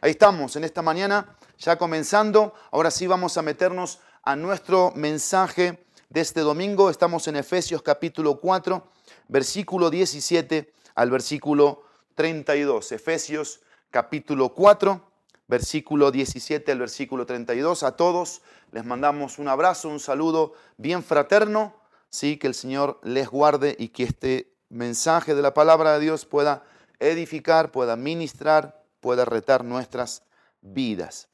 Ahí estamos, en esta mañana, ya comenzando. Ahora sí vamos a meternos a nuestro mensaje de este domingo. Estamos en Efesios capítulo 4, versículo 17 al versículo 32. Efesios capítulo 4, versículo 17 al versículo 32. A todos les mandamos un abrazo, un saludo bien fraterno. Sí, que el Señor les guarde y que este mensaje de la palabra de Dios pueda edificar, pueda ministrar, pueda retar nuestras vidas.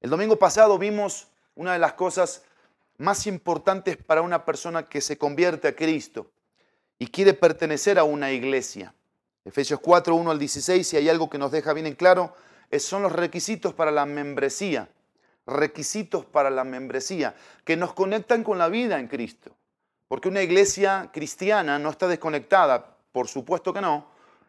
El domingo pasado vimos una de las cosas más importantes para una persona que se convierte a Cristo y quiere pertenecer a una iglesia. Efesios 4, 1 al 16, si hay algo que nos deja bien en claro, son los requisitos para la membresía. Requisitos para la membresía que nos conectan con la vida en Cristo. Porque una iglesia cristiana no está desconectada, por supuesto que no,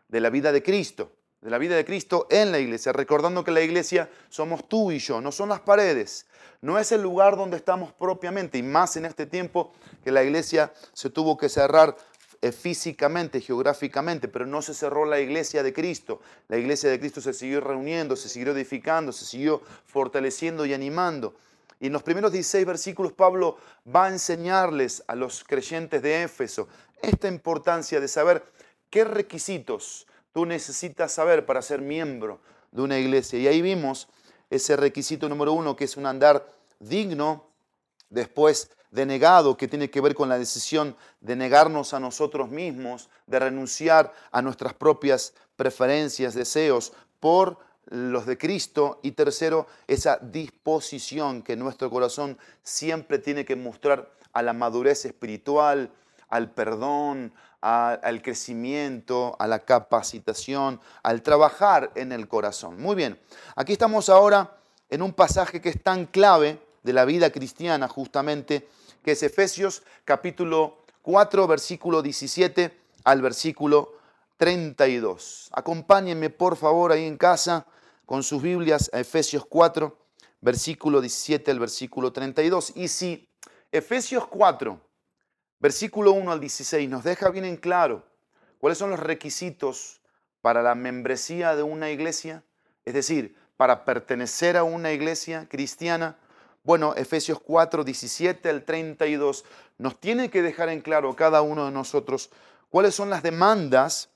de la vida de Cristo, de la vida de Cristo en la iglesia, recordando que la iglesia somos tú y yo, no son las paredes, no es el lugar donde estamos propiamente, y más en este tiempo que la iglesia se tuvo que cerrar eh, físicamente, geográficamente, pero no se cerró la iglesia de Cristo. La iglesia de Cristo se siguió reuniendo, se siguió edificando, se siguió fortaleciendo y animando. Y en los primeros 16 versículos Pablo va a enseñarles a los creyentes de Éfeso esta importancia de saber qué requisitos tú necesitas saber para ser miembro de una iglesia. Y ahí vimos ese requisito número uno, que es un andar digno, después denegado, que tiene que ver con la decisión de negarnos a nosotros mismos, de renunciar a nuestras propias preferencias, deseos, por los de Cristo. Y tercero, esa disposición que nuestro corazón siempre tiene que mostrar a la madurez espiritual, al perdón, al crecimiento, a la capacitación, al trabajar en el corazón. Muy bien, aquí estamos ahora en un pasaje que es tan clave de la vida cristiana justamente, que es Efesios capítulo 4, versículo 17 al versículo 32. Acompáñenme por favor ahí en casa con sus Biblias a Efesios 4, versículo 17 al versículo 32. Y si Efesios 4, versículo 1 al 16 nos deja bien en claro cuáles son los requisitos para la membresía de una iglesia, es decir, para pertenecer a una iglesia cristiana. Bueno, Efesios 4, 17 al 32 nos tiene que dejar en claro cada uno de nosotros cuáles son las demandas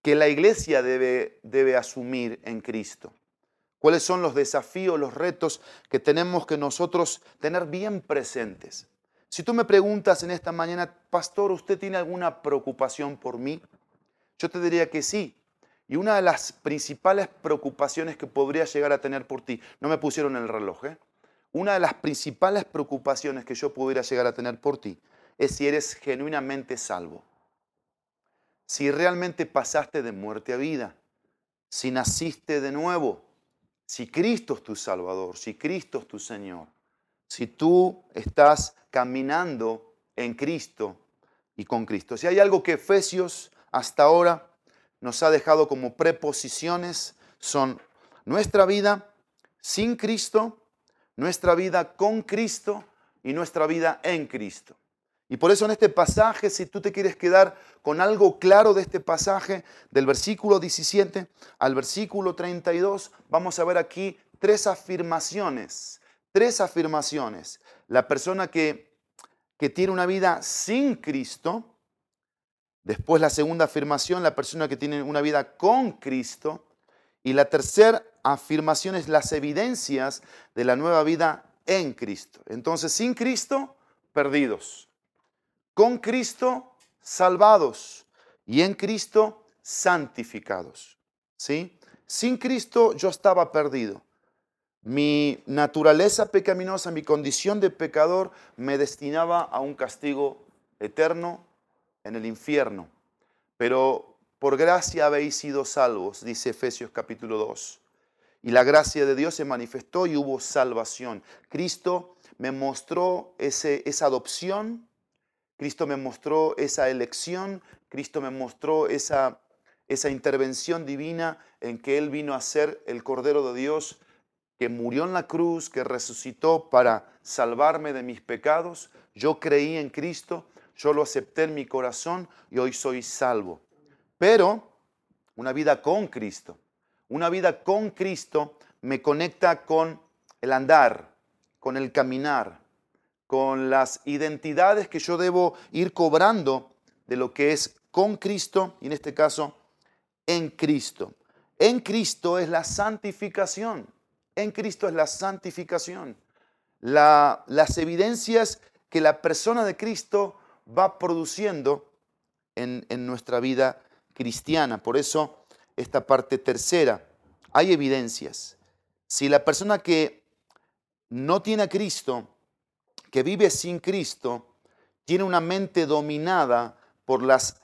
que la iglesia debe, debe asumir en Cristo. Cuáles son los desafíos, los retos que tenemos que nosotros tener bien presentes. Si tú me preguntas en esta mañana, pastor, ¿usted tiene alguna preocupación por mí? Yo te diría que sí. Y una de las principales preocupaciones que podría llegar a tener por ti, no me pusieron el reloj, ¿eh? una de las principales preocupaciones que yo pudiera llegar a tener por ti es si eres genuinamente salvo. Si realmente pasaste de muerte a vida, si naciste de nuevo, si Cristo es tu Salvador, si Cristo es tu Señor si tú estás caminando en Cristo y con Cristo. Si hay algo que Efesios hasta ahora nos ha dejado como preposiciones, son nuestra vida sin Cristo, nuestra vida con Cristo y nuestra vida en Cristo. Y por eso en este pasaje, si tú te quieres quedar con algo claro de este pasaje, del versículo 17 al versículo 32, vamos a ver aquí tres afirmaciones tres afirmaciones. La persona que, que tiene una vida sin Cristo, después la segunda afirmación, la persona que tiene una vida con Cristo, y la tercera afirmación es las evidencias de la nueva vida en Cristo. Entonces, sin Cristo, perdidos. Con Cristo, salvados. Y en Cristo, santificados. ¿Sí? Sin Cristo yo estaba perdido. Mi naturaleza pecaminosa, mi condición de pecador me destinaba a un castigo eterno en el infierno. Pero por gracia habéis sido salvos, dice Efesios capítulo 2. Y la gracia de Dios se manifestó y hubo salvación. Cristo me mostró esa adopción, Cristo me mostró esa elección, Cristo me mostró esa intervención divina en que Él vino a ser el Cordero de Dios que murió en la cruz, que resucitó para salvarme de mis pecados. Yo creí en Cristo, yo lo acepté en mi corazón y hoy soy salvo. Pero una vida con Cristo, una vida con Cristo me conecta con el andar, con el caminar, con las identidades que yo debo ir cobrando de lo que es con Cristo y en este caso en Cristo. En Cristo es la santificación. En Cristo es la santificación. las evidencias que la persona de Cristo va produciendo en, nuestra vida cristiana. Por eso esta parte tercera, hay evidencias. Si la persona que no tiene a Cristo, que vive sin Cristo, tiene una mente dominada por, las,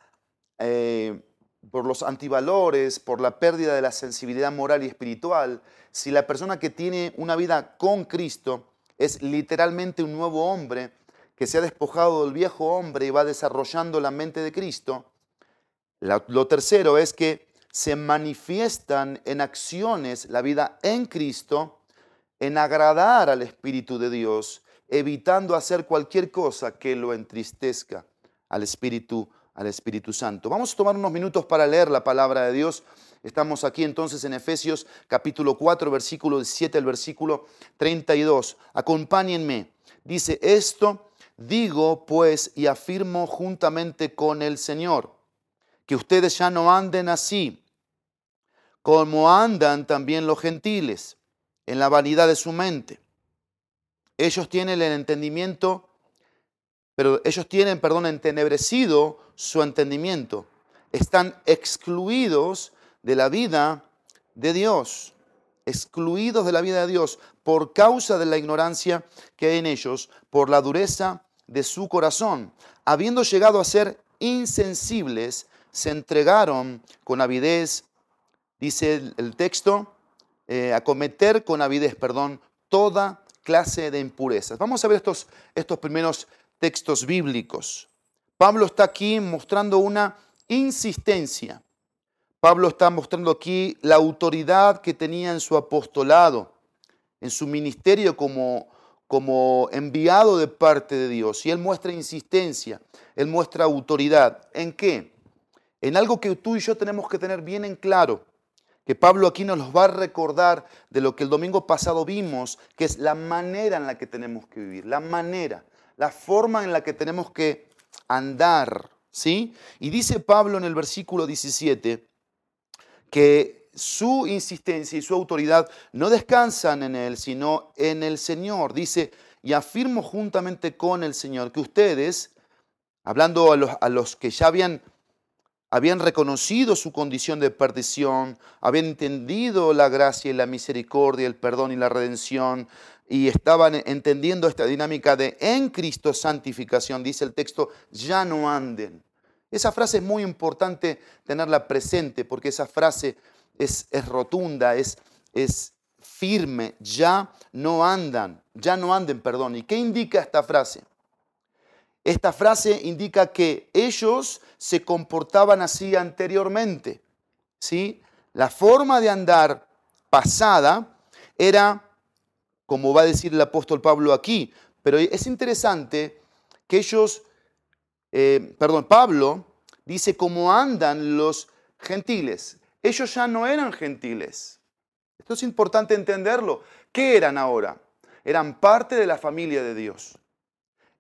eh, por los antivalores, por la pérdida de la sensibilidad moral y espiritual, si la persona que tiene una vida con Cristo es literalmente un nuevo hombre, que se ha despojado del viejo hombre y va desarrollando la mente de Cristo, lo tercero es que se manifiestan en acciones la vida en Cristo, en agradar al Espíritu de Dios, evitando hacer cualquier cosa que lo entristezca al Espíritu, al Espíritu Santo. Vamos a tomar unos minutos para leer la palabra de Dios. Estamos aquí entonces en Efesios capítulo 4, versículo 7 al versículo 32. Acompáñenme. Dice, esto digo pues y afirmo juntamente con el Señor, que ustedes ya no anden así como andan también los gentiles, en la vanidad de su mente. Ellos tienen el entendimiento, pero ellos tienen, perdón, entenebrecido su entendimiento. Están excluidos de la vida de Dios, excluidos de la vida de Dios por causa de la ignorancia que hay en ellos, por la dureza de su corazón. Habiendo llegado a ser insensibles, se entregaron con avidez dice el, texto, eh, acometer con avidez, perdón, toda clase de impurezas. Vamos a ver estos, estos primeros textos bíblicos. Pablo está aquí mostrando una insistencia. Pablo está mostrando aquí la autoridad que tenía en su apostolado, en su ministerio como, como enviado de parte de Dios. Y él muestra insistencia, él muestra autoridad. ¿En qué? En algo que tú y yo tenemos que tener bien en claro que Pablo aquí nos los va a recordar de lo que el domingo pasado vimos, que es la manera en la que tenemos que vivir, la manera, la forma en la que tenemos que andar, ¿sí? Y dice Pablo en el versículo 17 que su insistencia y su autoridad no descansan en él, sino en el Señor. Dice, y afirmo juntamente con el Señor que ustedes, hablando a los, a los que ya habían habían reconocido su condición de perdición, habían entendido la gracia y la misericordia, el perdón y la redención, y estaban entendiendo esta dinámica de en Cristo santificación, dice el texto, ya no anden. Esa frase es muy importante tenerla presente porque esa frase es, es rotunda, es, es firme, ya no andan, ya no anden, perdón. ¿Y qué indica esta frase? Esta frase indica que ellos se comportaban así anteriormente. ¿sí? La forma de andar pasada era, como va a decir el apóstol Pablo aquí, pero es interesante que ellos, eh, perdón, Pablo dice cómo andan los gentiles. Ellos ya no eran gentiles. Esto es importante entenderlo. ¿Qué eran ahora? Eran parte de la familia de Dios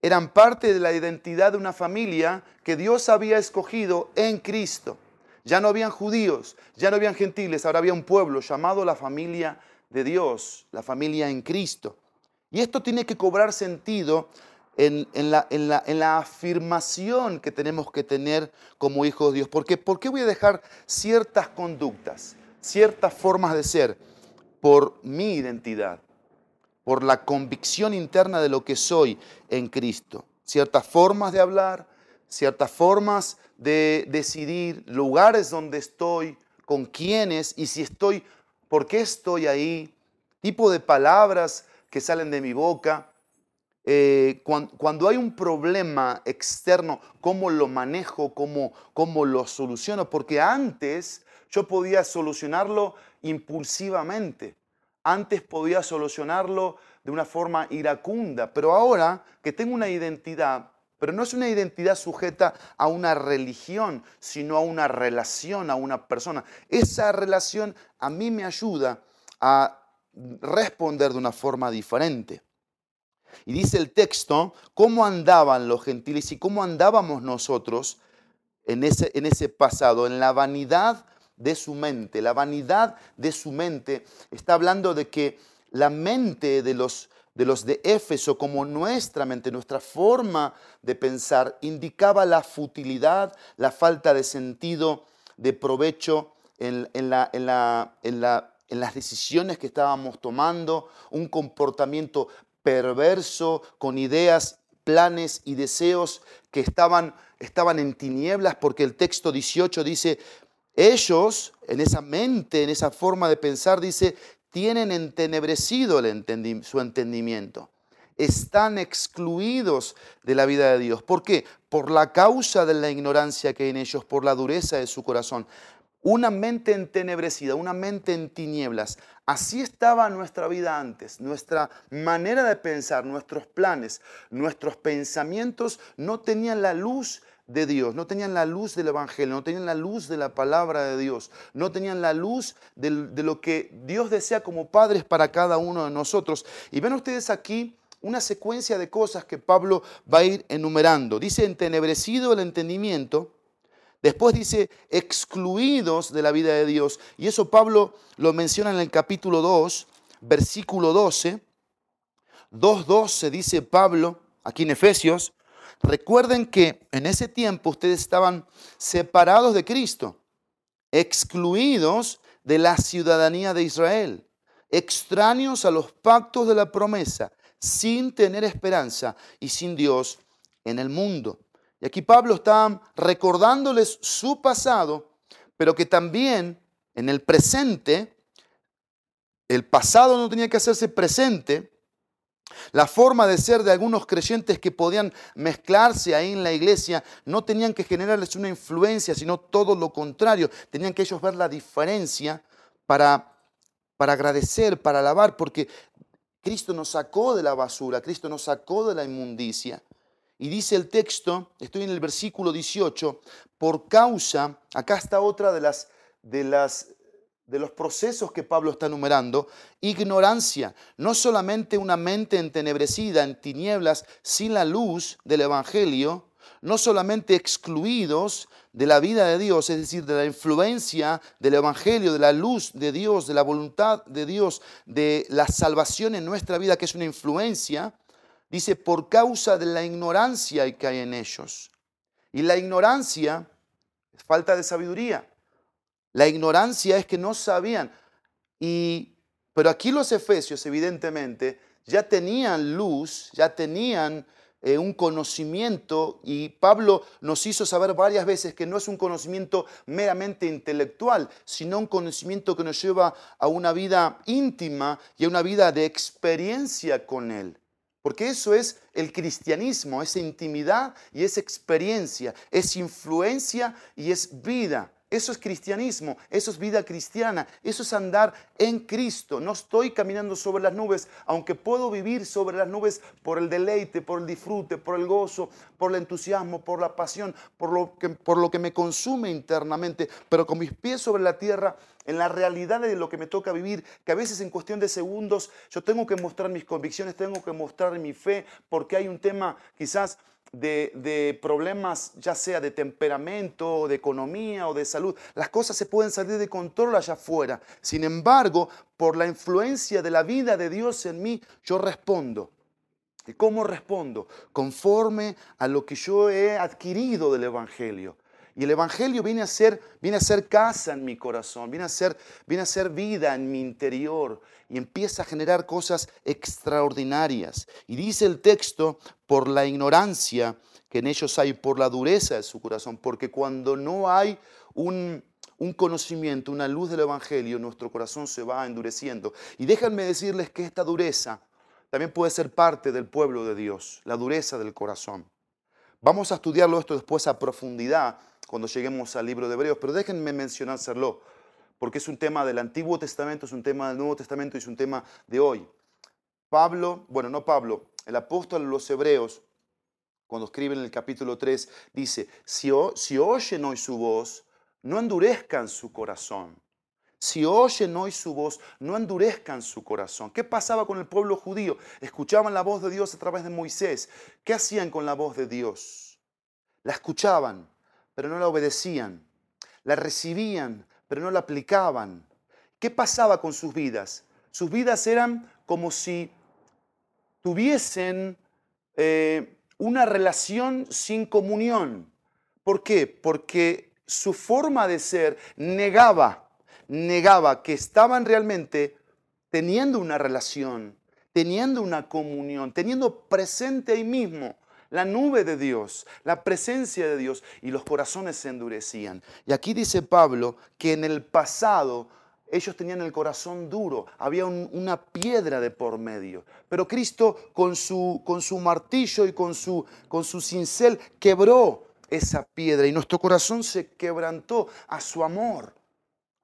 eran parte de la identidad de una familia que Dios había escogido en Cristo. Ya no habían judíos, ya no habían gentiles, ahora había un pueblo llamado la familia de Dios, la familia en Cristo. Y esto tiene que cobrar sentido en, la, la, afirmación que tenemos que tener como hijos de Dios. Porque, ¿Por qué voy a dejar ciertas conductas, ciertas formas de ser por mi identidad? Por la convicción interna de lo que soy en Cristo. Ciertas formas de hablar, ciertas formas de decidir, lugares donde estoy, con quiénes y si estoy, por qué estoy ahí, tipo de palabras que salen de mi boca. Eh, cuando, hay un problema externo, ¿cómo lo manejo? ¿Cómo, ¿Cómo lo soluciono? Porque antes yo podía solucionarlo impulsivamente. Antes podía solucionarlo de una forma iracunda, pero ahora que tengo una identidad, pero no es una identidad sujeta a una religión, sino a una relación, a una persona. Esa relación a mí me ayuda a responder de una forma diferente. Y dice el texto, cómo andaban los gentiles y cómo andábamos nosotros en ese, en ese pasado, en la vanidad de su mente. La vanidad de su mente está hablando de que la mente de los, de los de Éfeso, como nuestra mente, nuestra forma de pensar, indicaba la futilidad, la falta de sentido, de provecho en, la, en, la, en, la, en las decisiones que estábamos tomando, un comportamiento perverso, con ideas, planes y deseos que estaban, estaban en tinieblas, porque el texto 18 dice, ellos, en esa mente, en esa forma de pensar, dice, tienen entenebrecido su entendimiento. Están excluidos de la vida de Dios. ¿Por qué? Por la causa de la ignorancia que hay en ellos, por la dureza de su corazón. Una mente entenebrecida, una mente en tinieblas. Así estaba nuestra vida antes. Nuestra manera de pensar, nuestros planes, nuestros pensamientos no tenían la luz de Dios, no tenían la luz del Evangelio, no tenían la luz de la palabra de Dios, no tenían la luz de, lo que Dios desea como padres para cada uno de nosotros. Y ven ustedes aquí una secuencia de cosas que Pablo va a ir enumerando. Dice, entenebrecido el entendimiento. Después dice, excluidos de la vida de Dios. Y eso Pablo lo menciona en el capítulo 2, versículo 12. 2.12 dice Pablo, aquí en Efesios, Recuerden que en ese tiempo ustedes estaban separados de Cristo, excluidos de la ciudadanía de Israel, extraños a los pactos de la promesa, sin tener esperanza y sin Dios en el mundo. Y aquí Pablo está recordándoles su pasado, pero que también en el presente, el pasado no tenía que hacerse presente, la forma de ser de algunos creyentes que podían mezclarse ahí en la iglesia no tenían que generarles una influencia, sino todo lo contrario. Tenían que ellos ver la diferencia para, para agradecer, para alabar, porque Cristo nos sacó de la basura, Cristo nos sacó de la inmundicia. Y dice el texto, estoy en el versículo 18, por causa, acá está otra de las, de las de los procesos que Pablo está enumerando, ignorancia, no solamente una mente entenebrecida en tinieblas sin la luz del Evangelio, no solamente excluidos de la vida de Dios, es decir, de la influencia del Evangelio, de la luz de Dios, de la voluntad de Dios, de la salvación en nuestra vida, que es una influencia, dice, por causa de la ignorancia que hay en ellos. Y la ignorancia es falta de sabiduría. La ignorancia es que no sabían. Y, pero aquí los efesios, evidentemente, ya tenían luz, ya tenían eh, un conocimiento y Pablo nos hizo saber varias veces que no es un conocimiento meramente intelectual, sino un conocimiento que nos lleva a una vida íntima y a una vida de experiencia con Él. Porque eso es el cristianismo, es intimidad y es experiencia, es influencia y es vida. Eso es cristianismo, eso es vida cristiana, eso es andar en Cristo. No estoy caminando sobre las nubes, aunque puedo vivir sobre las nubes por el deleite, por el disfrute, por el gozo, por el entusiasmo, por la pasión, por lo que, por lo que me consume internamente, pero con mis pies sobre la tierra, en la realidad de lo que me toca vivir, que a veces en cuestión de segundos yo tengo que mostrar mis convicciones, tengo que mostrar mi fe, porque hay un tema quizás de, problemas, ya sea de temperamento, de economía o de salud. Las cosas se pueden salir de control allá afuera. Sin embargo, por la influencia de la vida de Dios en mí, yo respondo. ¿Y cómo respondo? Conforme a lo que yo he adquirido del Evangelio. Y el Evangelio viene a ser, viene a ser casa en mi corazón, viene a, ser, viene a ser vida en mi interior y empieza a generar cosas extraordinarias. Y dice el texto, por la ignorancia que en ellos hay, por la dureza de su corazón, porque cuando no hay un, un conocimiento, una luz del Evangelio, nuestro corazón se va endureciendo. Y déjenme decirles que esta dureza también puede ser parte del pueblo de Dios, la dureza del corazón. Vamos a estudiarlo esto después a profundidad cuando lleguemos al libro de Hebreos, pero déjenme mencionárselo, porque es un tema del Antiguo Testamento, es un tema del Nuevo Testamento y es un tema de hoy. Pablo, bueno, no Pablo, el apóstol a los Hebreos, cuando escribe en el capítulo 3, dice, si, si oyen hoy su voz, no endurezcan su corazón. Si oyen hoy su voz, no endurezcan su corazón. ¿Qué pasaba con el pueblo judío? Escuchaban la voz de Dios a través de Moisés. ¿Qué hacían con la voz de Dios? La escuchaban, pero no la obedecían. La recibían, pero no la aplicaban. ¿Qué pasaba con sus vidas? Sus vidas eran como si tuviesen eh, una relación sin comunión. ¿Por qué? Porque su forma de ser negaba, negaba que estaban realmente teniendo una relación, teniendo una comunión, teniendo presente ahí mismo la nube de Dios, la presencia de Dios, y los corazones se endurecían. Y aquí dice Pablo que en el pasado ellos tenían el corazón duro, había una piedra de por medio. Pero Cristo con su, con su martillo y con su, con su cincel quebró esa piedra y nuestro corazón se quebrantó a su amor,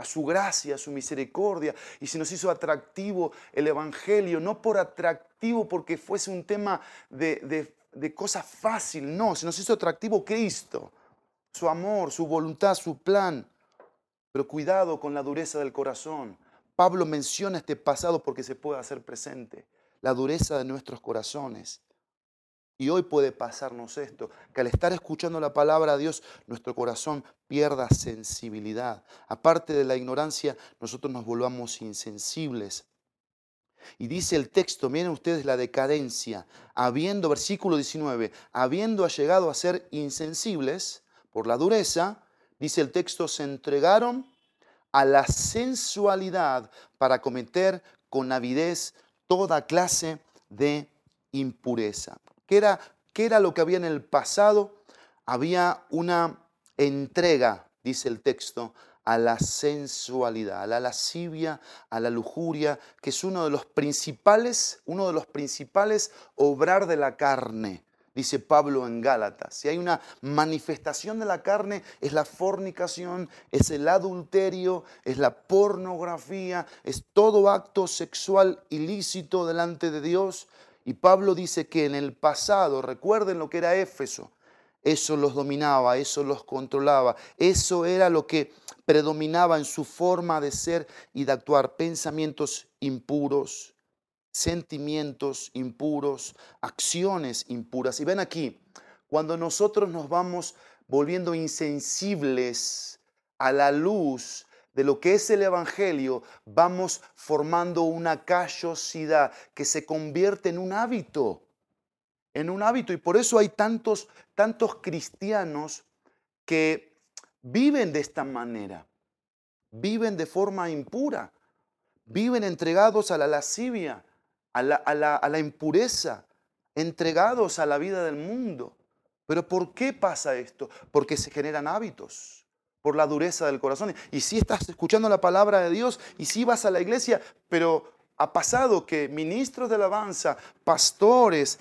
a su gracia, a su misericordia. Y se nos hizo atractivo el Evangelio, no por atractivo porque fuese un tema de, de, de cosa fácil, no, se nos hizo atractivo Cristo, su amor, su voluntad, su plan. Pero cuidado con la dureza del corazón. Pablo menciona este pasado porque se puede hacer presente, la dureza de nuestros corazones. Y hoy puede pasarnos esto, que al estar escuchando la palabra de Dios, nuestro corazón pierda sensibilidad. Aparte de la ignorancia, nosotros nos volvamos insensibles. Y dice el texto, miren ustedes la decadencia, habiendo, versículo 19, habiendo llegado a ser insensibles por la dureza, dice el texto, se entregaron a la sensualidad para cometer con avidez toda clase de impureza. ¿Qué era, qué era lo que había en el pasado? Había una entrega, dice el texto, a la sensualidad, a la lascivia, a la lujuria, que es uno de los principales, uno de los principales obrar de la carne dice Pablo en Gálatas. Si hay una manifestación de la carne, es la fornicación, es el adulterio, es la pornografía, es todo acto sexual ilícito delante de Dios. Y Pablo dice que en el pasado, recuerden lo que era Éfeso, eso los dominaba, eso los controlaba, eso era lo que predominaba en su forma de ser y de actuar, pensamientos impuros, sentimientos impuros, acciones impuras. Y ven aquí, cuando nosotros nos vamos volviendo insensibles a la luz de lo que es el Evangelio, vamos formando una callosidad que se convierte en un hábito, en un hábito. Y por eso hay tantos, tantos cristianos que viven de esta manera, viven de forma impura, viven entregados a la lascivia, a la, impureza, entregados a la vida del mundo. Pero ¿por qué pasa esto? Porque se generan hábitos por la dureza del corazón. Y si estás escuchando la palabra de Dios y si vas a la iglesia, pero ha pasado que ministros de alabanza, pastores,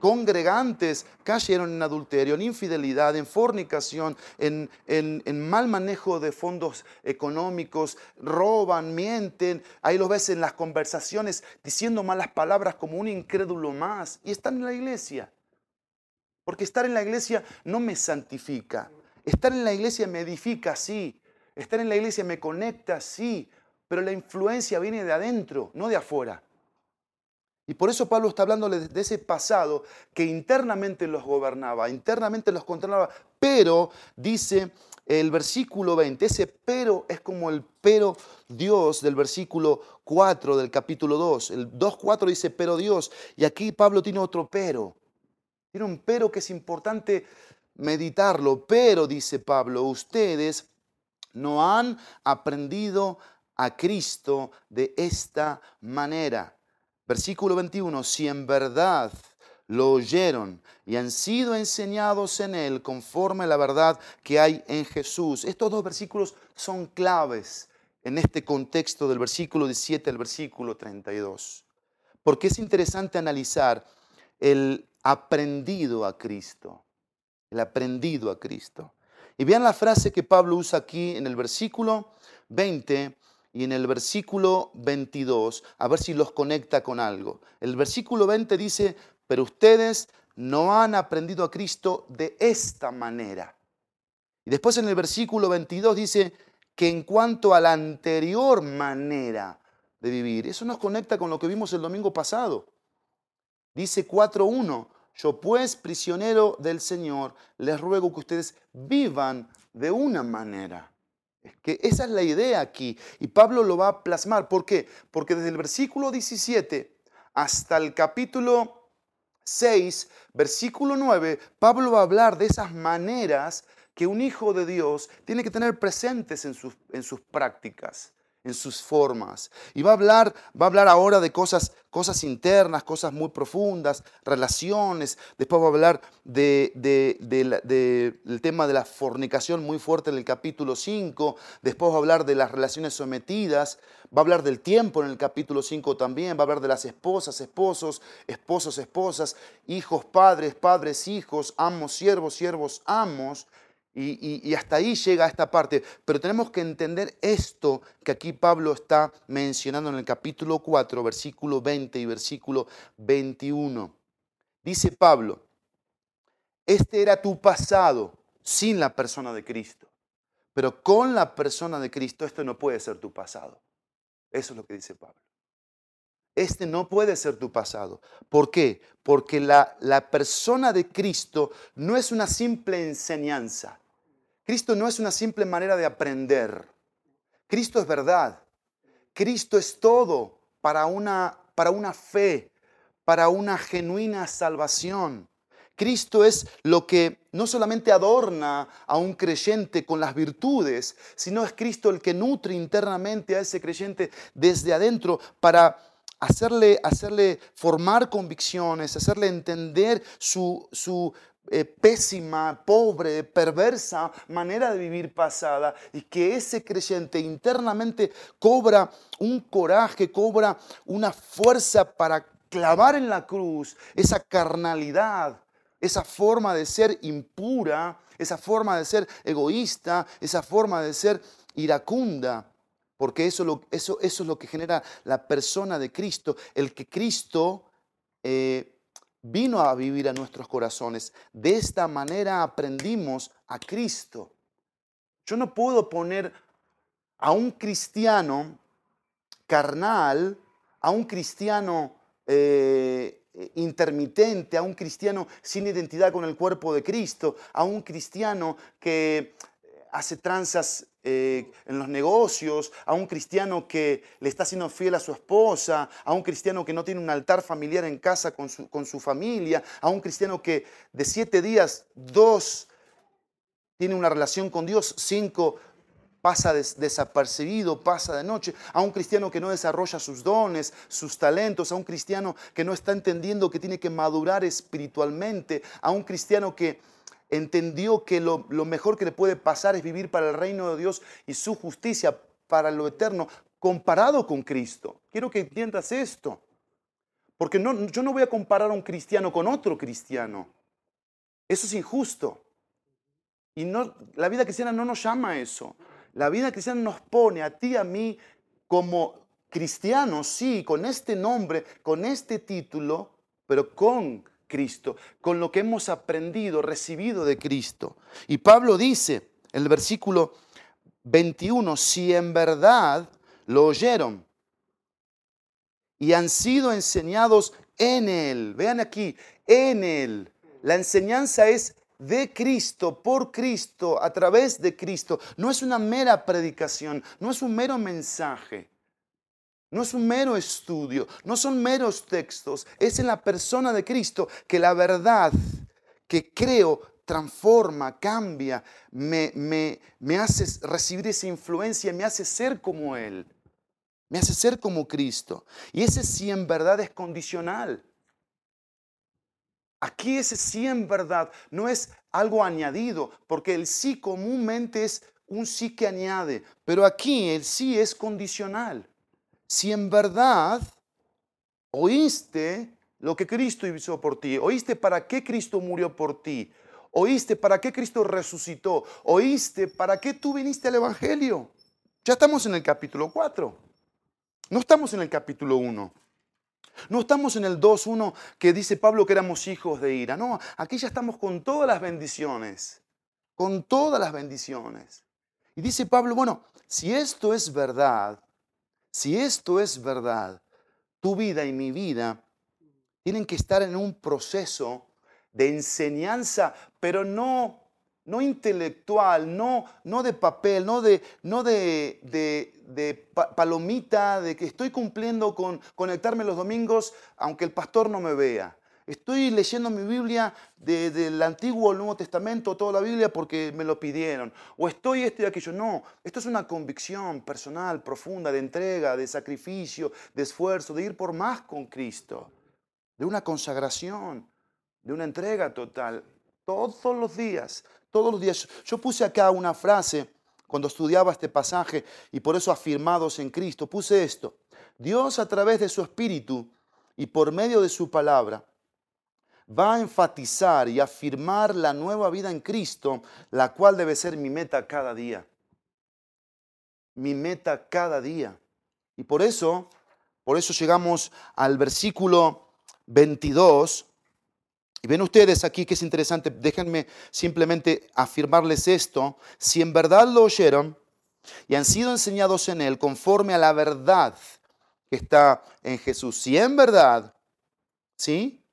congregantes cayeron en adulterio, en infidelidad, en fornicación, en, en, mal manejo de fondos económicos, roban, mienten. Ahí lo ves en las conversaciones diciendo malas palabras como un incrédulo más. Y están en la iglesia. Porque estar en la iglesia no me santifica. Estar en la iglesia me edifica, sí. Estar en la iglesia me conecta, sí pero la influencia viene de adentro, no de afuera. Y por eso Pablo está hablando de ese pasado que internamente los gobernaba, internamente los controlaba, pero dice el versículo 20, ese pero es como el pero Dios del versículo 4 del capítulo 2. El 2.4 dice pero Dios, y aquí Pablo tiene otro pero. Tiene un pero que es importante meditarlo, pero dice Pablo, ustedes no han aprendido a Cristo de esta manera. Versículo 21, si en verdad lo oyeron y han sido enseñados en él conforme la verdad que hay en Jesús. Estos dos versículos son claves en este contexto del versículo 17 al versículo 32. Porque es interesante analizar el aprendido a Cristo, el aprendido a Cristo. Y vean la frase que Pablo usa aquí en el versículo 20 y en el versículo 22, a ver si los conecta con algo. El versículo 20 dice, pero ustedes no han aprendido a Cristo de esta manera. Y después en el versículo 22 dice, que en cuanto a la anterior manera de vivir. Eso nos conecta con lo que vimos el domingo pasado. Dice 4.1, yo pues, prisionero del Señor, les ruego que ustedes vivan de una manera. Es que esa es la idea aquí. Y Pablo lo va a plasmar. ¿Por qué? Porque desde el versículo 17 hasta el capítulo 6, versículo 9, Pablo va a hablar de esas maneras que un hijo de Dios tiene que tener presentes en sus, en sus prácticas en sus formas. Y va a hablar, va a hablar ahora de cosas, cosas internas, cosas muy profundas, relaciones. Después va a hablar del de, tema de la fornicación muy fuerte en el capítulo 5. Después va a hablar de las relaciones sometidas. Va a hablar del tiempo en el capítulo 5 también. Va a hablar de las esposas, esposos, esposos, esposas, hijos, padres, padres, hijos, amos, siervos, siervos, amos. Y, hasta ahí llega esta parte. Pero tenemos que entender esto que aquí Pablo está mencionando en el capítulo 4, versículo 20 y versículo 21. Dice Pablo, este era tu pasado sin la persona de Cristo. Pero con la persona de Cristo esto no puede ser tu pasado. Eso es lo que dice Pablo. Este no puede ser tu pasado. ¿Por qué? Porque la, la persona de Cristo no es una simple enseñanza. Cristo no es una simple manera de aprender. Cristo es verdad. Cristo es todo para una, para una fe, para una genuina salvación. Cristo es lo que no solamente adorna a un creyente con las virtudes, sino es Cristo el que nutre internamente a ese creyente desde adentro para hacerle, hacerle formar convicciones, hacerle entender su, su eh, pésima, pobre, perversa manera de vivir pasada y que ese creyente internamente cobra un coraje, cobra una fuerza para clavar en la cruz esa carnalidad, esa forma de ser impura, esa forma de ser egoísta, esa forma de ser iracunda. Porque eso, eso, es lo que genera la persona de Cristo, el que Cristo eh, vino a vivir a nuestros corazones. De esta manera aprendimos a Cristo. Yo no puedo poner a un cristiano carnal, a un cristiano eh, intermitente, a un cristiano sin identidad con el cuerpo de Cristo, a un cristiano que hace tranzas eh, en los negocios, a un cristiano que le está siendo fiel a su esposa, a un cristiano que no tiene un altar familiar en casa con su, con su familia, a un cristiano que de siete días, dos tiene una relación con Dios, cinco pasa desapercibido, pasa de noche, a un cristiano que no desarrolla sus dones, sus talentos, a un cristiano que no está entendiendo que tiene que madurar espiritualmente, a un cristiano que entendió que lo, mejor que le puede pasar es vivir para el reino de Dios y su justicia para lo eterno, comparado con Cristo. Quiero que entiendas esto. Porque no, yo no voy a comparar a un cristiano con otro cristiano. Eso es injusto. Y no, la vida cristiana no nos llama a eso. La vida cristiana nos pone a ti, a mí, como cristianos, sí, con este nombre, con este título, pero con Cristo, con lo que hemos aprendido, recibido de Cristo. Y Pablo dice en el versículo 21, si en verdad lo oyeron y han sido enseñados en Él, vean aquí, en Él. La enseñanza es de Cristo, por Cristo, a través de Cristo. No es una mera predicación, no es un mero mensaje. No es un mero estudio, no son meros textos, es en la persona de Cristo que la verdad que creo transforma, cambia, me, me, me hace recibir esa influencia, me hace ser como Él, me hace ser como Cristo. Y ese sí en verdad es condicional. Aquí ese sí en verdad no es algo añadido, porque el sí comúnmente es un sí que añade, pero aquí el sí es condicional si en verdad oíste lo que Cristo hizo por ti, oíste para qué Cristo murió por ti, oíste para qué Cristo resucitó, oíste para qué tú viniste al Evangelio. Ya estamos en el capítulo 4, no estamos en el capítulo 1. No estamos en el 2.1 que dice Pablo que éramos hijos de ira. No, aquí ya estamos con todas las bendiciones. Con todas las bendiciones. Y dice Pablo, bueno, si esto es verdad, si esto es verdad, tu vida y mi vida tienen que estar en un proceso de enseñanza, pero no, no intelectual, no, no de papel, no de, no de, de, palomita, de que estoy cumpliendo con conectarme los domingos aunque el pastor no me vea. Estoy leyendo mi Biblia del Antiguo al Nuevo Testamento, toda la Biblia, porque me lo pidieron. O estoy esto y aquello. No, esto es una convicción personal, profunda, de entrega, de sacrificio, de esfuerzo, de ir por más con Cristo, de una consagración, de una entrega total. Todos los días, todos los días. Yo puse acá una frase cuando estudiaba este pasaje y por eso afirmados en Cristo, puse esto. Dios a través de su Espíritu y por medio de su palabra va a enfatizar y afirmar la nueva vida en Cristo, la cual debe ser mi meta cada día. Mi meta cada día. Y por eso, por eso llegamos al versículo 22. Y ven ustedes aquí que es interesante, déjenme simplemente afirmarles esto. Si en verdad lo oyeron y han sido enseñados en Él conforme a la verdad que está en Jesús, si en verdad, ¿sí?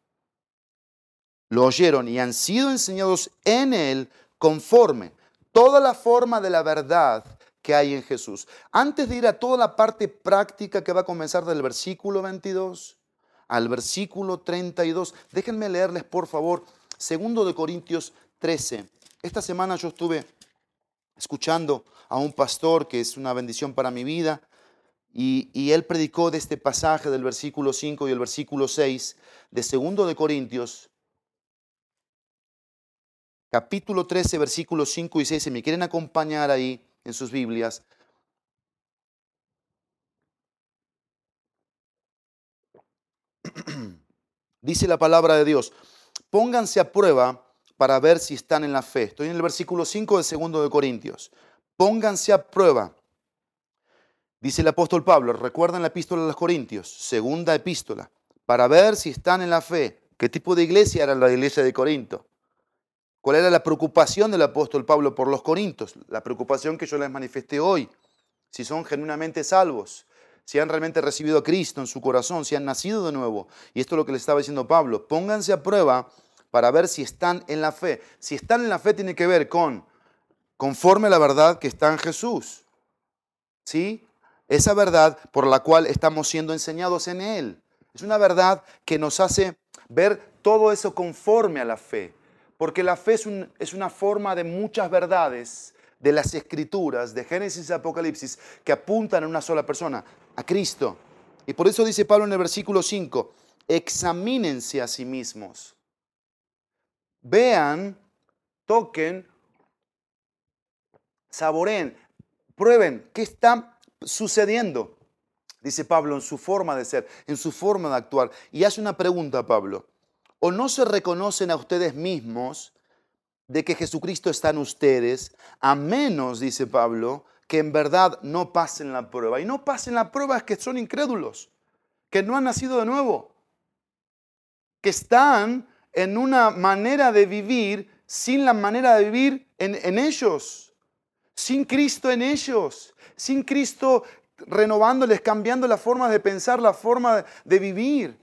Lo oyeron y han sido enseñados en Él conforme toda la forma de la verdad que hay en Jesús. Antes de ir a toda la parte práctica que va a comenzar del versículo 22 al versículo 32, déjenme leerles por favor segundo de Corintios 13. Esta semana yo estuve escuchando a un pastor que es una bendición para mi vida y, él predicó de este pasaje del versículo 5 y el versículo 6 de segundo de Corintios capítulo 13, versículos 5 y 6, si me quieren acompañar ahí en sus Biblias. Dice la palabra de Dios, pónganse a prueba para ver si están en la fe. Estoy en el versículo 5 del segundo de Corintios. Pónganse a prueba. Dice el apóstol Pablo, recuerdan la epístola de los Corintios, segunda epístola, para ver si están en la fe. ¿Qué tipo de iglesia era la iglesia de Corinto? ¿Cuál era la preocupación del apóstol Pablo por los corintios? La preocupación que yo les manifesté hoy. Si son genuinamente salvos, si han realmente recibido a Cristo en su corazón, si han nacido de nuevo. Y esto es lo que le estaba diciendo Pablo. Pónganse a prueba para ver si están en la fe. Si están en la fe tiene que ver con conforme a la verdad que está en Jesús. ¿Sí? Esa verdad por la cual estamos siendo enseñados en Él. Es una verdad que nos hace ver todo eso conforme a la fe. Porque la fe es, una forma de muchas verdades de las escrituras, de Génesis y Apocalipsis, que apuntan a una sola persona, a Cristo. Y por eso dice Pablo en el versículo 5, examínense a sí mismos. Vean, toquen, saboren, prueben qué está sucediendo, dice Pablo, en su forma de ser, en su forma de actuar. Y hace una pregunta, Pablo o no se reconocen a ustedes mismos de que Jesucristo está en ustedes, a menos, dice Pablo, que en verdad no pasen la prueba. Y no pasen la prueba es que son incrédulos, que no han nacido de nuevo, que están en una manera de vivir sin la manera de vivir en, en ellos, sin Cristo en ellos, sin Cristo renovándoles, cambiando la forma de pensar, la forma de, vivir.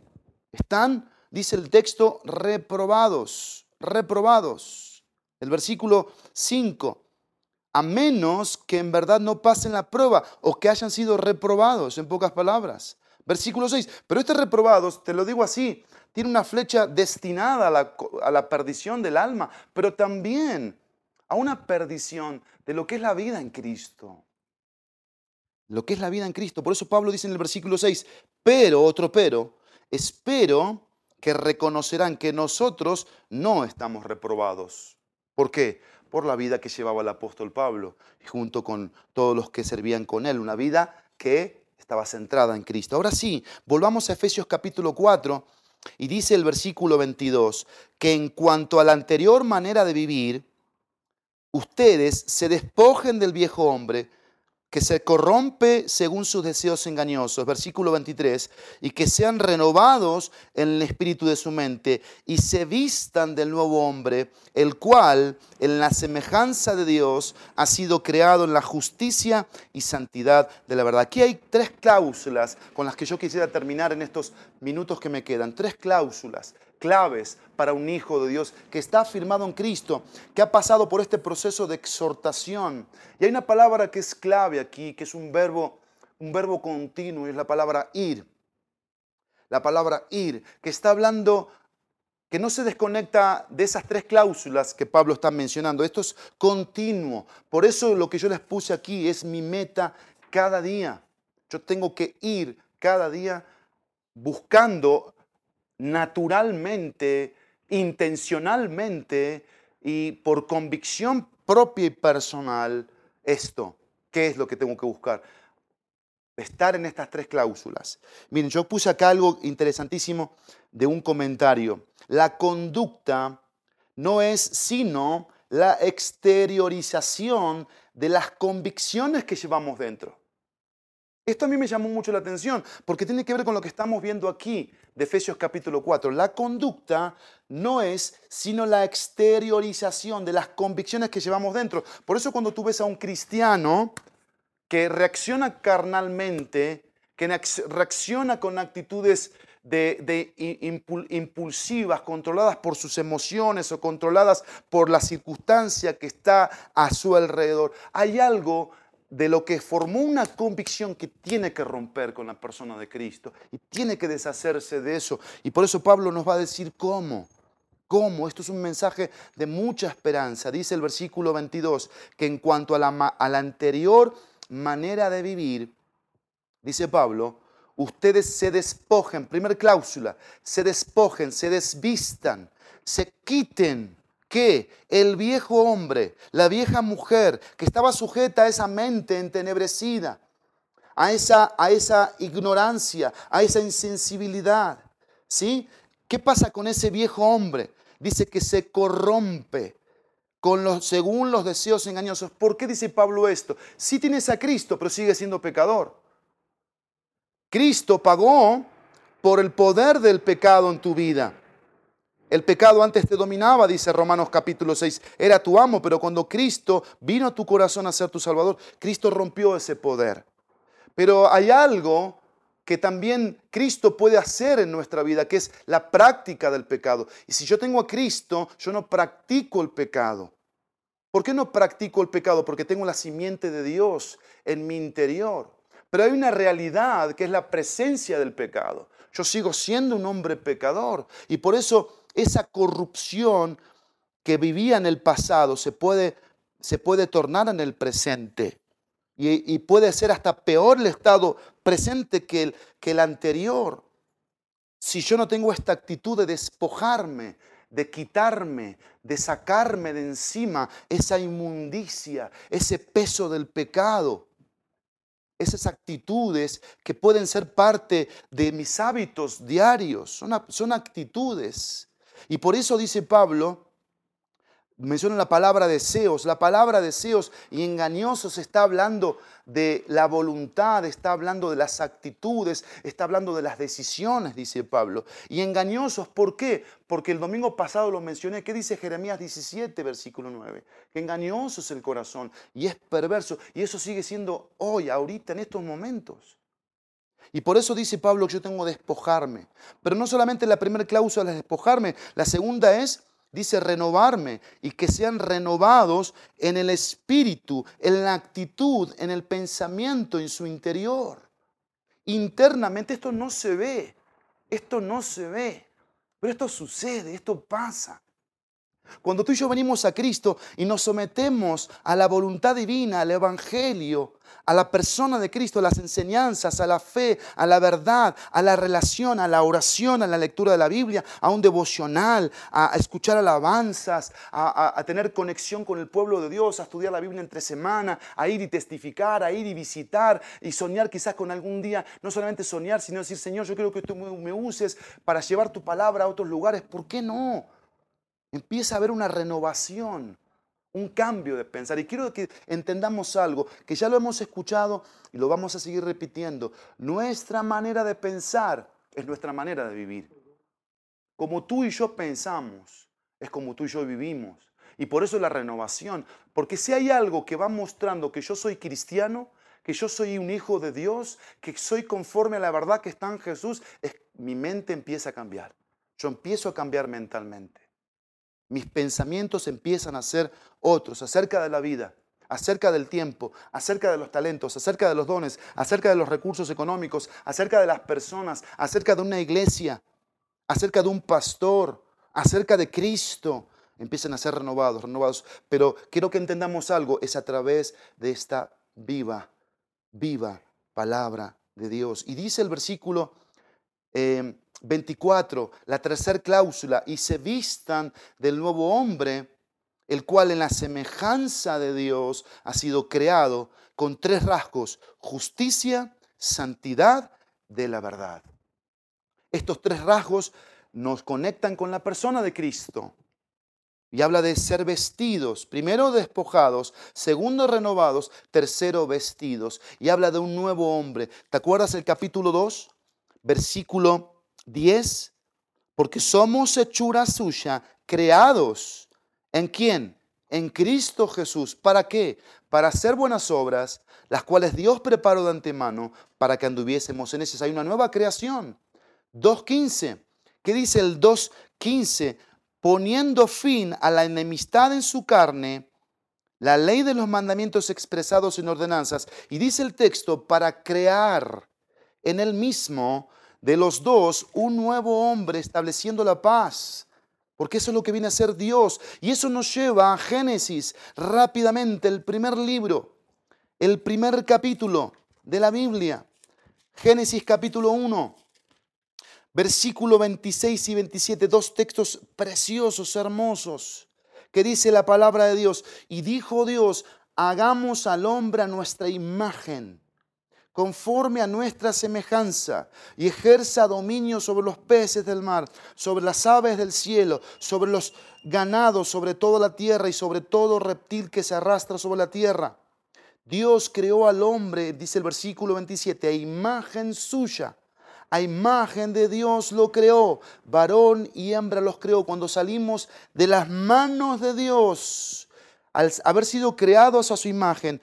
Están dice el texto, reprobados, reprobados. El versículo 5, a menos que en verdad no pasen la prueba o que hayan sido reprobados, en pocas palabras. Versículo 6, pero este reprobados, te lo digo así, tiene una flecha destinada a la, a la perdición del alma, pero también a una perdición de lo que es la vida en Cristo. Lo que es la vida en Cristo. Por eso Pablo dice en el versículo 6, pero, otro pero, espero que reconocerán que nosotros no estamos reprobados. ¿Por qué? Por la vida que llevaba el apóstol Pablo, junto con todos los que servían con él, una vida que estaba centrada en Cristo. Ahora sí, volvamos a Efesios capítulo 4 y dice el versículo 22 que en cuanto a la anterior manera de vivir, ustedes se despojen del viejo hombre que se corrompe según sus deseos engañosos, versículo 23, y que sean renovados en el espíritu de su mente y se vistan del nuevo hombre, el cual en la semejanza de Dios ha sido creado en la justicia y santidad de la verdad. Aquí hay tres cláusulas con las que yo quisiera terminar en estos minutos que me quedan, tres cláusulas claves para un hijo de Dios que está afirmado en Cristo, que ha pasado por este proceso de exhortación. Y hay una palabra que es clave aquí, que es un verbo, un verbo continuo, y es la palabra ir. La palabra ir, que está hablando que no se desconecta de esas tres cláusulas que Pablo está mencionando. Esto es continuo. Por eso lo que yo les puse aquí es mi meta cada día. Yo tengo que ir cada día buscando naturalmente, intencionalmente y por convicción propia y personal esto. ¿Qué es lo que tengo que buscar? Estar en estas tres cláusulas. Miren, yo puse acá algo interesantísimo de un comentario. La conducta no es sino la exteriorización de las convicciones que llevamos dentro. Esto a mí me llamó mucho la atención porque tiene que ver con lo que estamos viendo aquí de Efesios capítulo 4. La conducta no es sino la exteriorización de las convicciones que llevamos dentro. Por eso cuando tú ves a un cristiano que reacciona carnalmente, que reacciona con actitudes de, impulsivas, controladas por sus emociones o controladas por la circunstancia que está a su alrededor, hay algo de lo que formó una convicción que tiene que romper con la persona de Cristo y tiene que deshacerse de eso. Y por eso Pablo nos va a decir cómo. ¿Cómo? Esto es un mensaje de mucha esperanza. Dice el versículo 22 que en cuanto a la, a la anterior manera de vivir, dice Pablo, ustedes se despojen, primer cláusula, se despojen, se desvistan, se quiten que el viejo hombre, la vieja mujer que estaba sujeta a esa mente entenebrecida, a esa, a esa ignorancia, a esa insensibilidad, ¿sí? ¿Qué pasa con ese viejo hombre? Dice que se corrompe con los, según los deseos engañosos. ¿Por qué dice Pablo esto? Sí tienes a Cristo, pero sigue siendo pecador. Cristo pagó por el poder del pecado en tu vida. El pecado antes te dominaba, dice Romanos capítulo 6. Era tu amo, pero cuando Cristo vino a tu corazón a ser tu Salvador, Cristo rompió ese poder. Pero hay algo que también Cristo puede hacer en nuestra vida, que es la práctica del pecado. Y si yo tengo a Cristo, yo no practico el pecado. ¿Por qué no practico el pecado? Porque tengo la simiente de Dios en mi interior. Pero hay una realidad que es la presencia del pecado. Yo sigo siendo un hombre pecador y por eso esa corrupción que vivía en el pasado se puede, se puede tornar en el presente. Y, puede ser hasta peor el estado presente que el, que el anterior. Si yo no tengo esta actitud de despojarme, de quitarme, de sacarme de encima esa inmundicia, ese peso del pecado esas actitudes que pueden ser parte de mis hábitos diarios, son, son actitudes y por eso dice Pablo, menciona la palabra deseos, la palabra deseos y engañosos está hablando de la voluntad, está hablando de las actitudes, está hablando de las decisiones, dice Pablo. Y engañosos, ¿por qué? Porque el domingo pasado lo mencioné, ¿qué dice Jeremías 17, versículo 9? Que engañoso es el corazón y es perverso y eso sigue siendo hoy, ahorita, en estos momentos. Y por eso dice Pablo que yo tengo que despojarme. Pero no solamente la primera cláusula es despojarme, la segunda es, dice, renovarme y que sean renovados en el espíritu, en la actitud, en el pensamiento, en su interior. Internamente esto no se ve, esto no se ve, pero esto sucede, esto pasa. Cuando tú y yo venimos a Cristo y nos sometemos a la voluntad divina, al Evangelio, a la persona de Cristo, a las enseñanzas, a la fe, a la verdad, a la relación, a la oración, a la lectura de la Biblia, a un devocional, a, escuchar alabanzas, a, a, tener conexión con el pueblo de Dios, a estudiar la Biblia entre semana, a ir y testificar, a ir y visitar y soñar quizás con algún día, no solamente soñar, sino decir, Señor, yo creo que tú me uses para llevar tu palabra a otros lugares. ¿Por qué no? Empieza a haber una renovación un cambio de pensar. Y quiero que entendamos algo, que ya lo hemos escuchado y lo vamos a seguir repitiendo. Nuestra manera de pensar es nuestra manera de vivir. Como tú y yo pensamos, es como tú y yo vivimos. Y por eso la renovación. Porque si hay algo que va mostrando que yo soy cristiano, que yo soy un hijo de Dios, que soy conforme a la verdad que está en Jesús, es, mi mente empieza a cambiar. Yo empiezo a cambiar mentalmente. Mis pensamientos empiezan a ser otros acerca de la vida, acerca del tiempo, acerca de los talentos, acerca de los dones, acerca de los recursos económicos, acerca de las personas, acerca de una iglesia, acerca de un pastor, acerca de Cristo. Empiezan a ser renovados, renovados. Pero quiero que entendamos algo, es a través de esta viva, viva palabra de Dios. Y dice el versículo 24, em, la tercera cláusula, y se vistan del nuevo hombre, el cual en la semejanza de Dios ha sido creado con tres rasgos, justicia, santidad de la verdad. Estos tres rasgos nos conectan con la persona de Cristo. Y habla de ser vestidos, primero despojados, segundo renovados, tercero vestidos. Y habla de un nuevo hombre. ¿Te acuerdas el capítulo 2, versículo 10? Porque somos hechura suya, creados. ¿En quién? En Cristo Jesús. ¿Para qué? Para hacer buenas obras, las cuales Dios preparó de antemano para que anduviésemos en ellas. Hay una nueva creación. 2.15. ¿Qué dice el 2.15? Poniendo fin a la enemistad en su carne, la ley de los mandamientos expresados en ordenanzas. Y dice el texto, para crear en el mismo de los dos un nuevo hombre estableciendo la paz. Porque eso es lo que viene a ser Dios. Y eso nos lleva a Génesis rápidamente, el primer libro, el primer capítulo de la Biblia. Génesis capítulo 1 versículo 26 y 27, dos textos preciosos, hermosos, que dice la palabra de Dios. Y dijo Dios, hagamos al hombre a nuestra imagen, conforme a nuestra semejanza, y ejerza dominio sobre los peces del mar, sobre las aves del cielo, sobre los ganados, sobre toda la tierra y sobre todo reptil que se arrastra sobre la tierra. Dios creó al hombre, dice el versículo 27, a imagen suya a imagen de Dios lo creó, varón y hembra los creó. Cuando salimos de las manos de Dios, al haber sido creados a su imagen,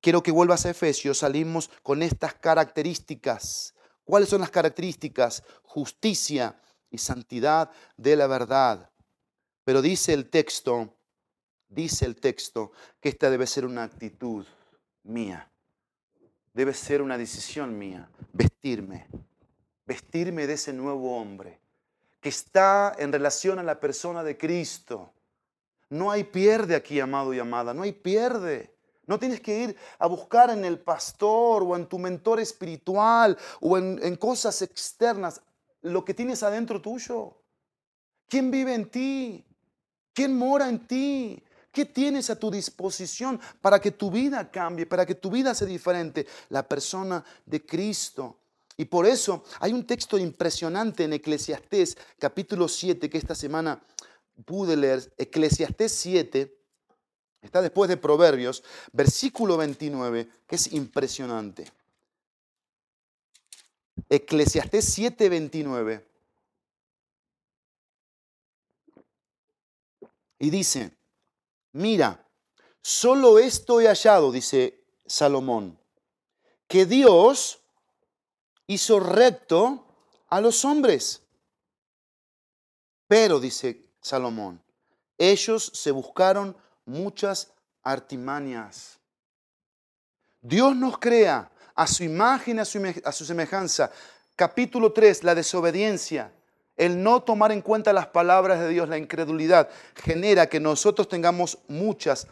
quiero que vuelvas a Efesios, salimos con estas características. ¿Cuáles son las características? Justicia y santidad de la verdad. Pero dice el texto, dice el texto que esta debe ser una actitud mía. Debe ser una decisión mía, vestirme vestirme de ese nuevo hombre que está en relación a la persona de Cristo. No hay pierde aquí, amado y amada, no hay pierde. No tienes que ir a buscar en el pastor o en tu mentor espiritual o en, cosas externas lo que tienes adentro tuyo. ¿Quién vive en ti? ¿Quién mora en ti? ¿Qué tienes a tu disposición para que tu vida cambie, para que tu vida sea diferente? La persona de Cristo. Y por eso hay un texto impresionante en Eclesiastés capítulo 7 que esta semana pude leer. Eclesiastés 7, está después de Proverbios, versículo 29, que es impresionante. Eclesiastés 7, 29. Y dice, mira, solo esto he hallado, dice Salomón, que Dios hizo recto a los hombres. Pero, dice Salomón, ellos se buscaron muchas artimañas. Dios nos crea a su imagen, a su, semejanza. Capítulo 3, la desobediencia. El no tomar en cuenta las palabras de Dios, la incredulidad, genera que nosotros tengamos muchas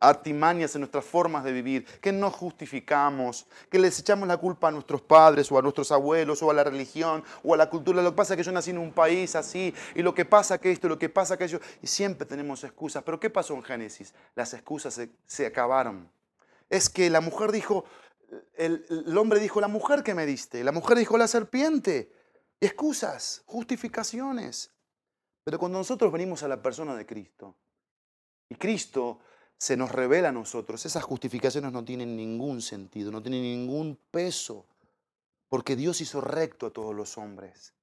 artimañas en nuestras formas de vivir, que no justificamos, que les echamos la culpa a nuestros padres o a nuestros abuelos o a la religión o a la cultura. Lo que pasa es que yo nací en un país así y lo que pasa que esto lo que pasa que. Y siempre tenemos excusas. Pero ¿qué pasó en Génesis? Las excusas se, acabaron. Es que la mujer dijo, el, el hombre dijo, la mujer que me diste. La mujer dijo, la serpiente. Excusas, justificaciones. Pero cuando nosotros venimos a la persona de Cristo, y Cristo se nos revela a nosotros, esas justificaciones no tienen ningún sentido, no tienen ningún peso, porque Dios hizo recto a todos los hombres.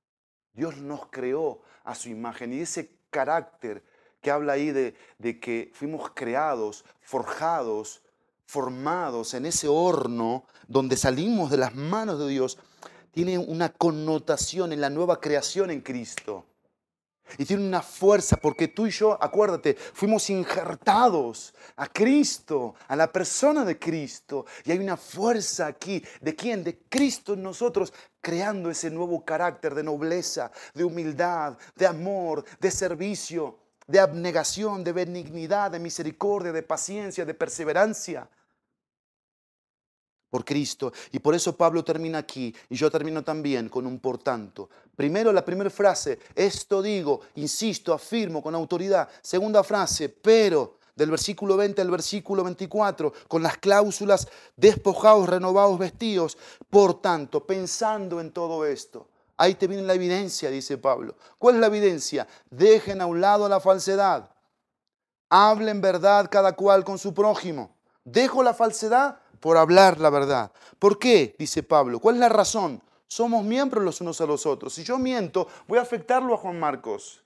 Dios nos creó a su imagen y ese carácter que habla ahí de, de que fuimos creados, forjados, formados en ese horno donde salimos de las manos de Dios, tiene una connotación en la nueva creación en Cristo. Y tiene una fuerza porque tú y yo, acuérdate, fuimos injertados a Cristo, a la persona de Cristo. Y hay una fuerza aquí. ¿De quién? De Cristo en nosotros, creando ese nuevo carácter de nobleza, de humildad, de amor, de servicio, de abnegación, de benignidad, de misericordia, de paciencia, de perseverancia por Cristo. Y por eso Pablo termina aquí y yo termino también con un por tanto. Primero la primera frase, esto digo, insisto, afirmo con autoridad. Segunda frase, pero del versículo 20 al versículo 24, con las cláusulas despojados, renovados, vestidos. Por tanto, pensando en todo esto, ahí te viene la evidencia, dice Pablo. ¿Cuál es la evidencia? Dejen a un lado la falsedad. Hablen verdad cada cual con su prójimo. Dejo la falsedad por hablar la verdad. ¿Por qué? Dice Pablo. ¿Cuál es la razón? Somos miembros los unos a los otros. Si yo miento, voy a afectarlo a Juan Marcos.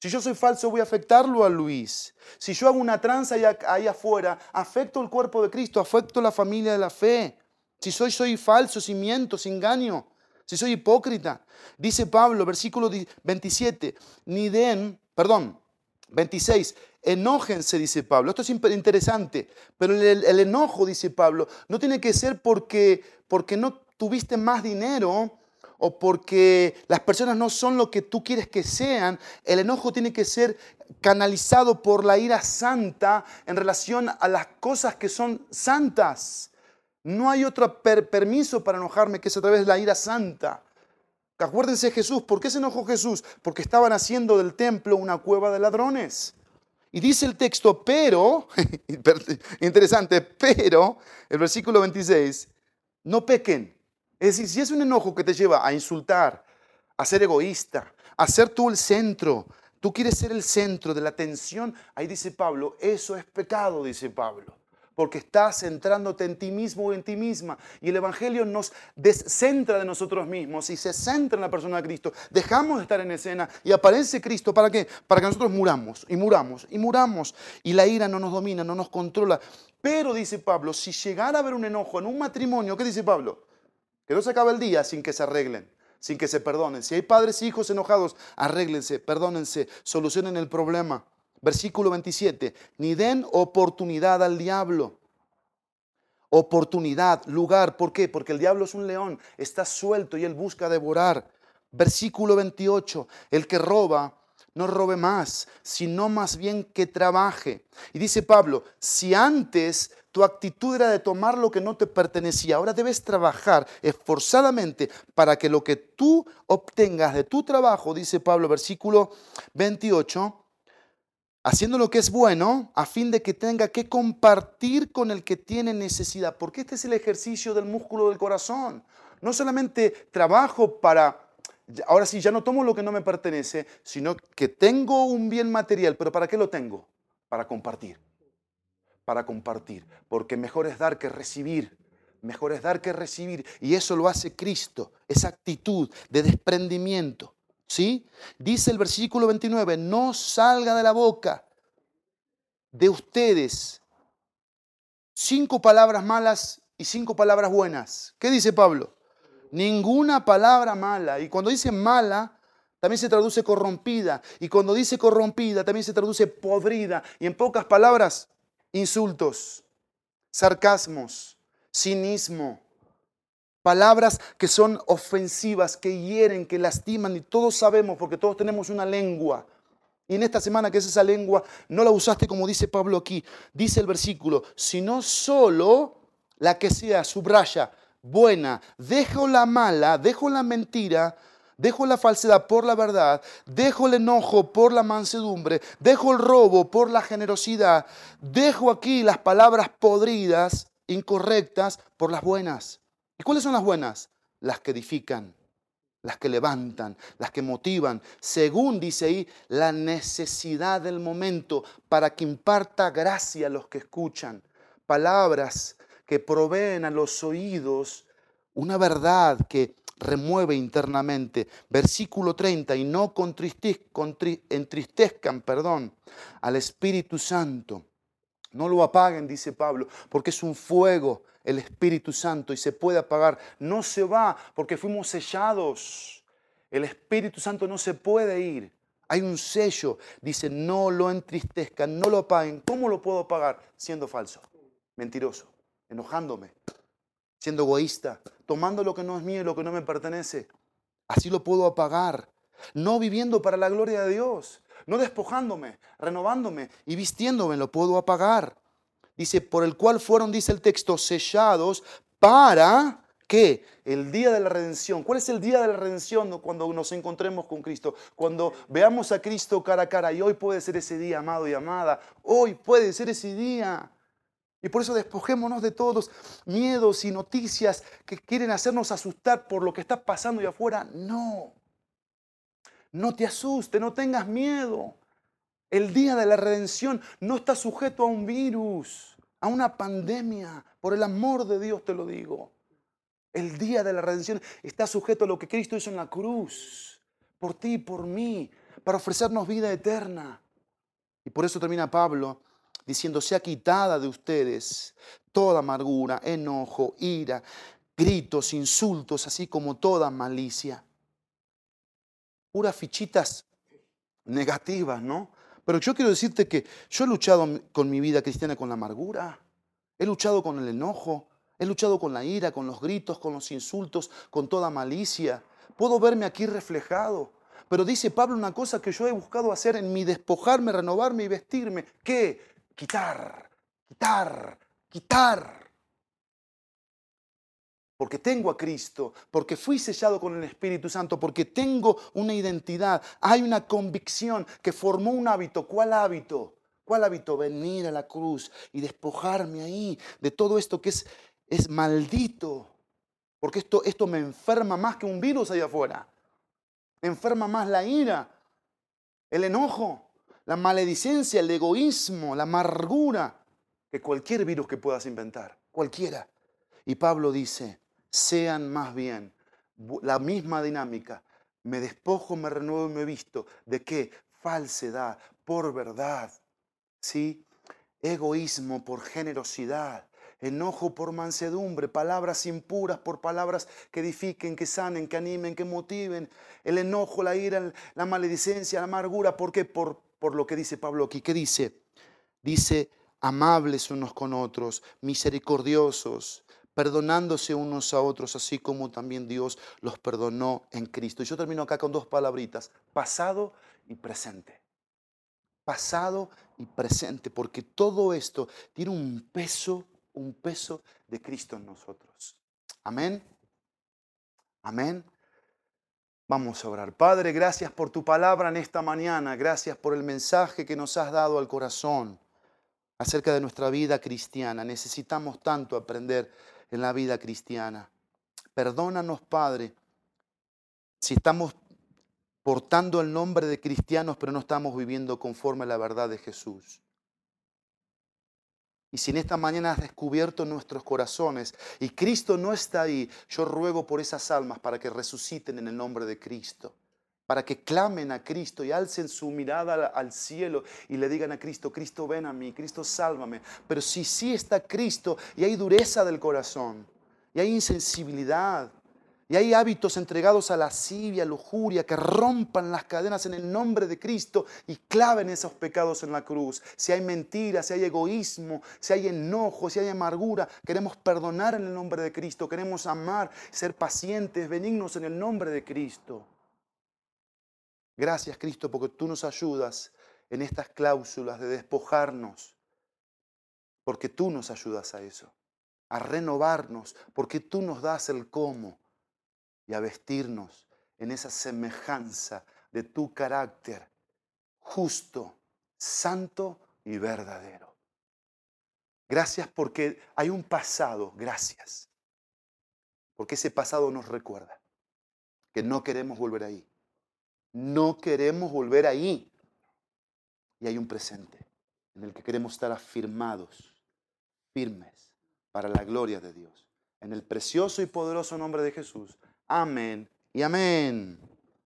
Si yo soy falso, voy a afectarlo a Luis. Si yo hago una tranza ahí afuera, afecto el cuerpo de Cristo, afecto la familia de la fe. Si soy, soy falso, si miento, si engaño, si soy hipócrita. Dice Pablo, versículo 27, ni den, perdón, 26, enójense, dice Pablo. Esto es interesante, pero el, enojo, dice Pablo, no tiene que ser porque, porque no tuviste más dinero o porque las personas no son lo que tú quieres que sean. El enojo tiene que ser canalizado por la ira santa en relación a las cosas que son santas. No hay otro permiso para enojarme que es a través de la ira santa. Acuérdense Jesús, ¿por qué se enojó Jesús? Porque estaban haciendo del templo una cueva de ladrones. Y dice el texto, pero, interesante, pero, el versículo 26, no pequen. Es decir, si es un enojo que te lleva a insultar, a ser egoísta, a ser tú el centro, tú quieres ser el centro de la atención, ahí dice Pablo, eso es pecado, dice Pablo porque estás centrándote en ti mismo o en ti misma. Y el Evangelio nos descentra de nosotros mismos y se centra en la persona de Cristo. Dejamos de estar en escena y aparece Cristo. ¿Para qué? Para que nosotros muramos y muramos y muramos. Y la ira no nos domina, no nos controla. Pero dice Pablo, si llegara a haber un enojo en un matrimonio, ¿qué dice Pablo? Que no se acabe el día sin que se arreglen sin que se perdonen. Si hay padres e hijos enojados, arréglense, perdónense, solucionen el problema. Versículo 27, ni den oportunidad al diablo. Oportunidad, lugar, ¿por qué? Porque el diablo es un león, está suelto y él busca devorar. Versículo 28, el que roba, no robe más, sino más bien que trabaje. Y dice Pablo, si antes tu actitud era de tomar lo que no te pertenecía, ahora debes trabajar esforzadamente para que lo que tú obtengas de tu trabajo, dice Pablo, versículo 28, haciendo lo que es bueno a fin de que tenga que compartir con el que tiene necesidad, porque este es el ejercicio del músculo del corazón. No solamente trabajo para, ahora sí, ya no tomo lo que no me pertenece, sino que tengo un bien material, pero ¿para qué lo tengo? Para compartir, para compartir, porque mejor es dar que recibir. Mejor es dar que recibir. Y eso lo hace Cristo, esa actitud de desprendimiento. ¿Sí? Dice el versículo 29, no salga de la boca de ustedes cinco palabras malas y cinco palabras buenas. ¿Qué dice Pablo? Ninguna palabra mala. Y cuando dice mala, también se traduce corrompida. Y cuando dice corrompida, también se traduce podrida. Y en pocas palabras, insultos, sarcasmos, cinismo, Palabras que son ofensivas, que hieren, que lastiman y todos sabemos porque todos tenemos una lengua. Y en esta semana que es esa lengua, no la usaste como dice Pablo aquí. Dice el versículo, sino solo la que sea, subraya, buena. Dejo la mala, dejo la mentira, dejo la falsedad por la verdad, dejo el enojo por la mansedumbre, dejo el robo por la generosidad, dejo aquí las palabras podridas, incorrectas, por las buenas. ¿Y cuáles son las buenas? Las que edifican, las que levantan, las que motivan, según dice ahí, la necesidad del momento para que imparta gracia a los que escuchan. Palabras que proveen a los oídos una verdad que remueve internamente. Versículo 30, y no entristezcan perdón, al Espíritu Santo. No lo apaguen, dice Pablo, porque es un fuego el Espíritu Santo y se puede apagar. No se va porque fuimos sellados. El Espíritu Santo no se puede ir. Hay un sello. Dice, no lo entristezcan, no lo apaguen. ¿Cómo lo puedo apagar? Siendo falso, mentiroso, enojándome, siendo egoísta, tomando lo que no es mío y lo que no me pertenece. Así lo puedo apagar. No viviendo para la gloria de Dios, no despojándome, renovándome y vistiéndome, lo puedo apagar. Dice, por el cual fueron, dice el texto, sellados para que el día de la redención. ¿Cuál es el día de la redención cuando nos encontremos con Cristo? Cuando veamos a Cristo cara a cara. Y hoy puede ser ese día, amado y amada. Hoy puede ser ese día. Y por eso despojémonos de todos miedos y noticias que quieren hacernos asustar por lo que está pasando y afuera. No. No te asuste, no tengas miedo. El día de la redención no está sujeto a un virus, a una pandemia. Por el amor de Dios te lo digo. El día de la redención está sujeto a lo que Cristo hizo en la cruz, por ti y por mí, para ofrecernos vida eterna. Y por eso termina Pablo diciendo, sea quitada de ustedes toda amargura, enojo, ira, gritos, insultos, así como toda malicia. Puras fichitas negativas, ¿no? Pero yo quiero decirte que yo he luchado con mi vida cristiana con la amargura, he luchado con el enojo, he luchado con la ira, con los gritos, con los insultos, con toda malicia. Puedo verme aquí reflejado. Pero dice Pablo una cosa que yo he buscado hacer en mi despojarme, renovarme y vestirme. ¿Qué? Quitar, quitar, quitar porque tengo a Cristo, porque fui sellado con el Espíritu Santo, porque tengo una identidad, hay una convicción que formó un hábito. ¿Cuál hábito? ¿Cuál hábito? Venir a la cruz y despojarme ahí de todo esto que es, es maldito. Porque esto, esto me enferma más que un virus allá afuera. enferma más la ira, el enojo, la maledicencia, el egoísmo, la amargura, que cualquier virus que puedas inventar. Cualquiera. Y Pablo dice, sean más bien la misma dinámica. Me despojo, me renuevo y me visto. ¿De qué? Falsedad por verdad. ¿Sí? Egoísmo por generosidad. Enojo por mansedumbre, palabras impuras por palabras que edifiquen, que sanen, que animen, que motiven. El enojo, la ira, la maledicencia, la amargura. ¿Por qué? Por, por lo que dice Pablo aquí. ¿Qué dice? Dice, amables unos con otros, misericordiosos, perdonándose unos a otros, así como también Dios los perdonó en Cristo. Y yo termino acá con dos palabritas, pasado y presente. Pasado y presente, porque todo esto tiene un peso, un peso de Cristo en nosotros. Amén. Amén. Vamos a orar. Padre, gracias por tu palabra en esta mañana. Gracias por el mensaje que nos has dado al corazón acerca de nuestra vida cristiana. Necesitamos tanto aprender en la vida cristiana. Perdónanos, Padre, si estamos portando el nombre de cristianos, pero no estamos viviendo conforme a la verdad de Jesús. Y si en esta mañana has descubierto nuestros corazones y Cristo no está ahí, yo ruego por esas almas para que resuciten en el nombre de Cristo para que clamen a Cristo y alcen su mirada al cielo y le digan a Cristo, Cristo ven a mí, Cristo sálvame. Pero si sí está Cristo y hay dureza del corazón, y hay insensibilidad, y hay hábitos entregados a lascivia, lujuria, que rompan las cadenas en el nombre de Cristo y claven esos pecados en la cruz. Si hay mentira, si hay egoísmo, si hay enojo, si hay amargura, queremos perdonar en el nombre de Cristo, queremos amar, ser pacientes, benignos en el nombre de Cristo. Gracias Cristo porque tú nos ayudas en estas cláusulas de despojarnos, porque tú nos ayudas a eso, a renovarnos, porque tú nos das el cómo y a vestirnos en esa semejanza de tu carácter justo, santo y verdadero. Gracias porque hay un pasado, gracias, porque ese pasado nos recuerda que no queremos volver ahí. No queremos volver ahí. Y hay un presente en el que queremos estar afirmados, firmes, para la gloria de Dios. En el precioso y poderoso nombre de Jesús. Amén y amén.